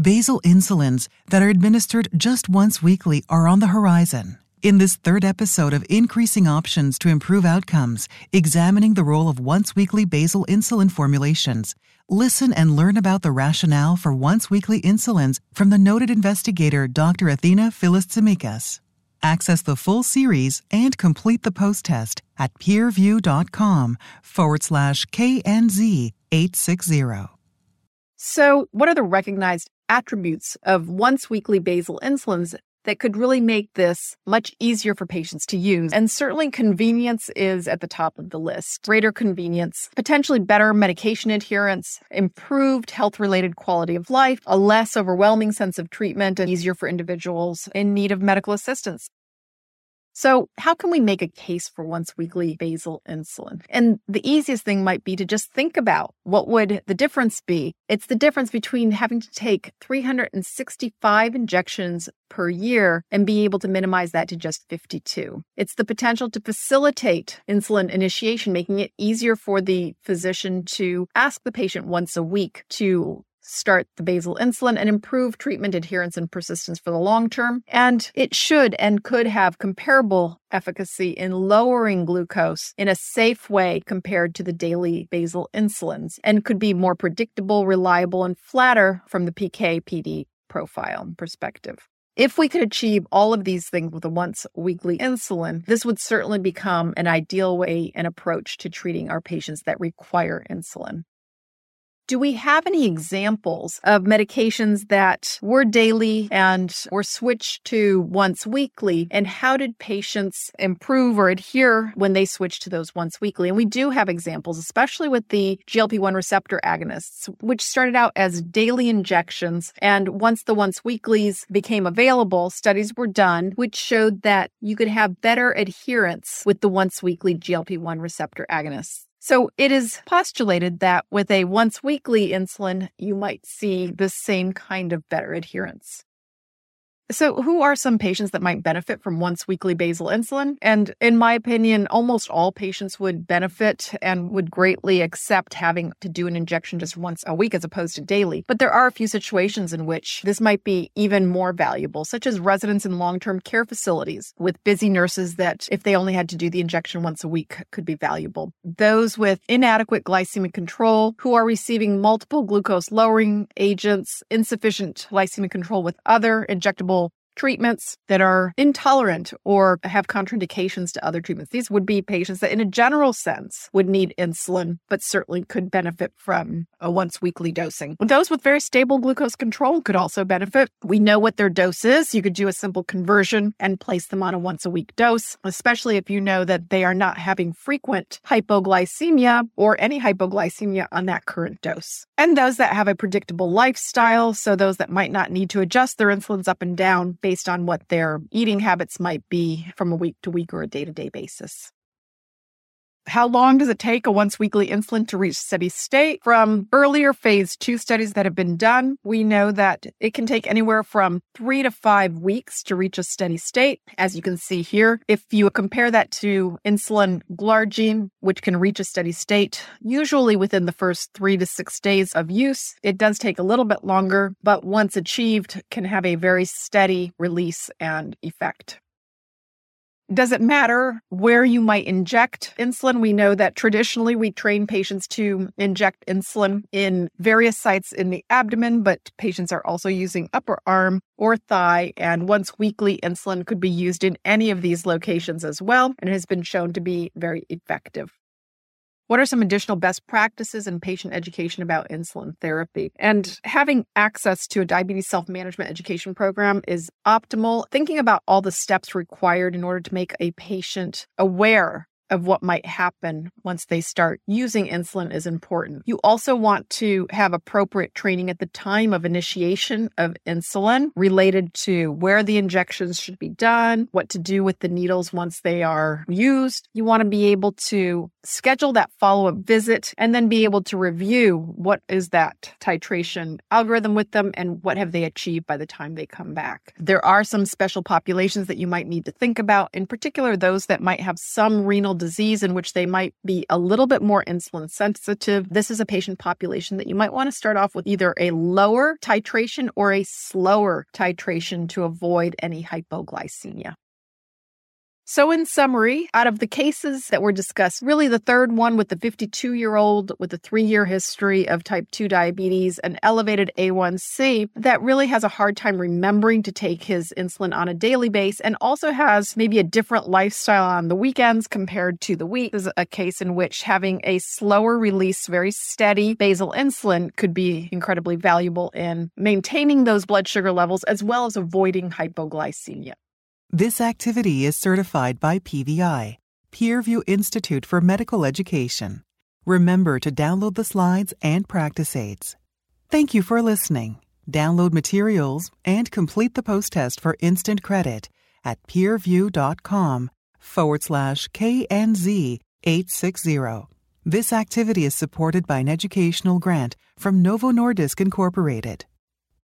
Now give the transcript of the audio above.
Basal insulins that are administered just once weekly are on the horizon. In this third episode of Increasing Options to Improve Outcomes, examining the role of once weekly basal insulin formulations, listen and learn about the rationale for once weekly insulins from the noted investigator Dr. Athena Philis-Tsimikas. Access the full series and complete the post test at peerview.com forward slash KNZ 860. So, what are the recognized attributes of once weekly basal insulins that could really make this much easier for patients to use. And certainly convenience is at the top of the list. Greater convenience, potentially better medication adherence, improved health related quality of life, a less overwhelming sense of treatment, and easier for individuals in need of medical assistance. So, how can we make a case for once weekly basal insulin? And the easiest thing might be to just think about what would the difference be? It's the difference between having to take 365 injections per year and be able to minimize that to just 52. It's the potential to facilitate insulin initiation, making it easier for the physician to ask the patient once a week to start the basal insulin and improve treatment adherence and persistence for the long term. And it should and could have comparable efficacy in lowering glucose in a safe way compared to the daily basal insulins and could be more predictable, reliable, and flatter from the PK PD profile perspective. If we could achieve all of these things with a once weekly insulin, this would certainly become an ideal way and approach to treating our patients that require insulin. Do we have any examples of medications that were daily and were switched to once weekly? And how did patients improve or adhere when they switched to those once weekly? And we do have examples, especially with the GLP 1 receptor agonists, which started out as daily injections. And once the once weeklies became available, studies were done which showed that you could have better adherence with the once weekly GLP 1 receptor agonists. So it is postulated that with a once weekly insulin, you might see the same kind of better adherence. So, who are some patients that might benefit from once weekly basal insulin? And in my opinion, almost all patients would benefit and would greatly accept having to do an injection just once a week as opposed to daily. But there are a few situations in which this might be even more valuable, such as residents in long term care facilities with busy nurses that, if they only had to do the injection once a week, could be valuable. Those with inadequate glycemic control who are receiving multiple glucose lowering agents, insufficient glycemic control with other injectable treatments that are intolerant or have contraindications to other treatments. These would be patients that, in a general sense, would need insulin, but certainly could benefit from a once weekly dosing. Those with very stable glucose control could also benefit. We know what their dose is. You could do a simple conversion and place them on a once a week dose, especially if you know that they are not having frequent hypoglycemia or any hypoglycemia on that current dose. And those that have a predictable lifestyle, so those that might not need to adjust their insulins up and down based on what their eating habits might be from a week to week or a day to day basis. How long does it take a once weekly insulin to reach steady state? From earlier phase two studies that have been done, we know that it can take anywhere from three to five weeks to reach a steady state. As you can see here, if you compare that to insulin glargine, which can reach a steady state usually within the first three to six days of use, it does take a little bit longer, but once achieved, can have a very steady release and effect. Does it matter where you might inject insulin? We know that traditionally we train patients to inject insulin in various sites in the abdomen, but patients are also using upper arm or thigh. And once weekly insulin could be used in any of these locations as well, and has been shown to be very effective. What are some additional best practices in patient education about insulin therapy? And having access to a diabetes self management education program is optimal. Thinking about all the steps required in order to make a patient aware of what might happen once they start using insulin is important. You also want to have appropriate training at the time of initiation of insulin related to where the injections should be done, what to do with the needles once they are used. You want to be able to schedule that follow up visit and then be able to review what is that titration algorithm with them and what have they achieved by the time they come back. There are some special populations that you might need to think about, in particular, those that might have some renal renal disease in which they might be a little bit more insulin sensitive, this is a patient population that you might want to start off with either a lower titration or a slower titration to avoid any hypoglycemia. So, in summary, out of the cases that were discussed, really the third one with the 52 year old with a three year history of type 2 diabetes and elevated A1C that really has a hard time remembering to take his insulin on a daily basis and also has maybe a different lifestyle on the weekends compared to the week. Is a case in which having a slower release, very steady basal insulin could be incredibly valuable in maintaining those blood sugar levels as well as avoiding hypoglycemia. This activity is certified by PVI, Peerview Institute for Medical Education. Remember to download the slides and practice aids. Thank you for listening. Download materials and complete the post test for instant credit at peerview.com forward slash KNZ 860. This activity is supported by an educational grant from Novo Nordisk Incorporated.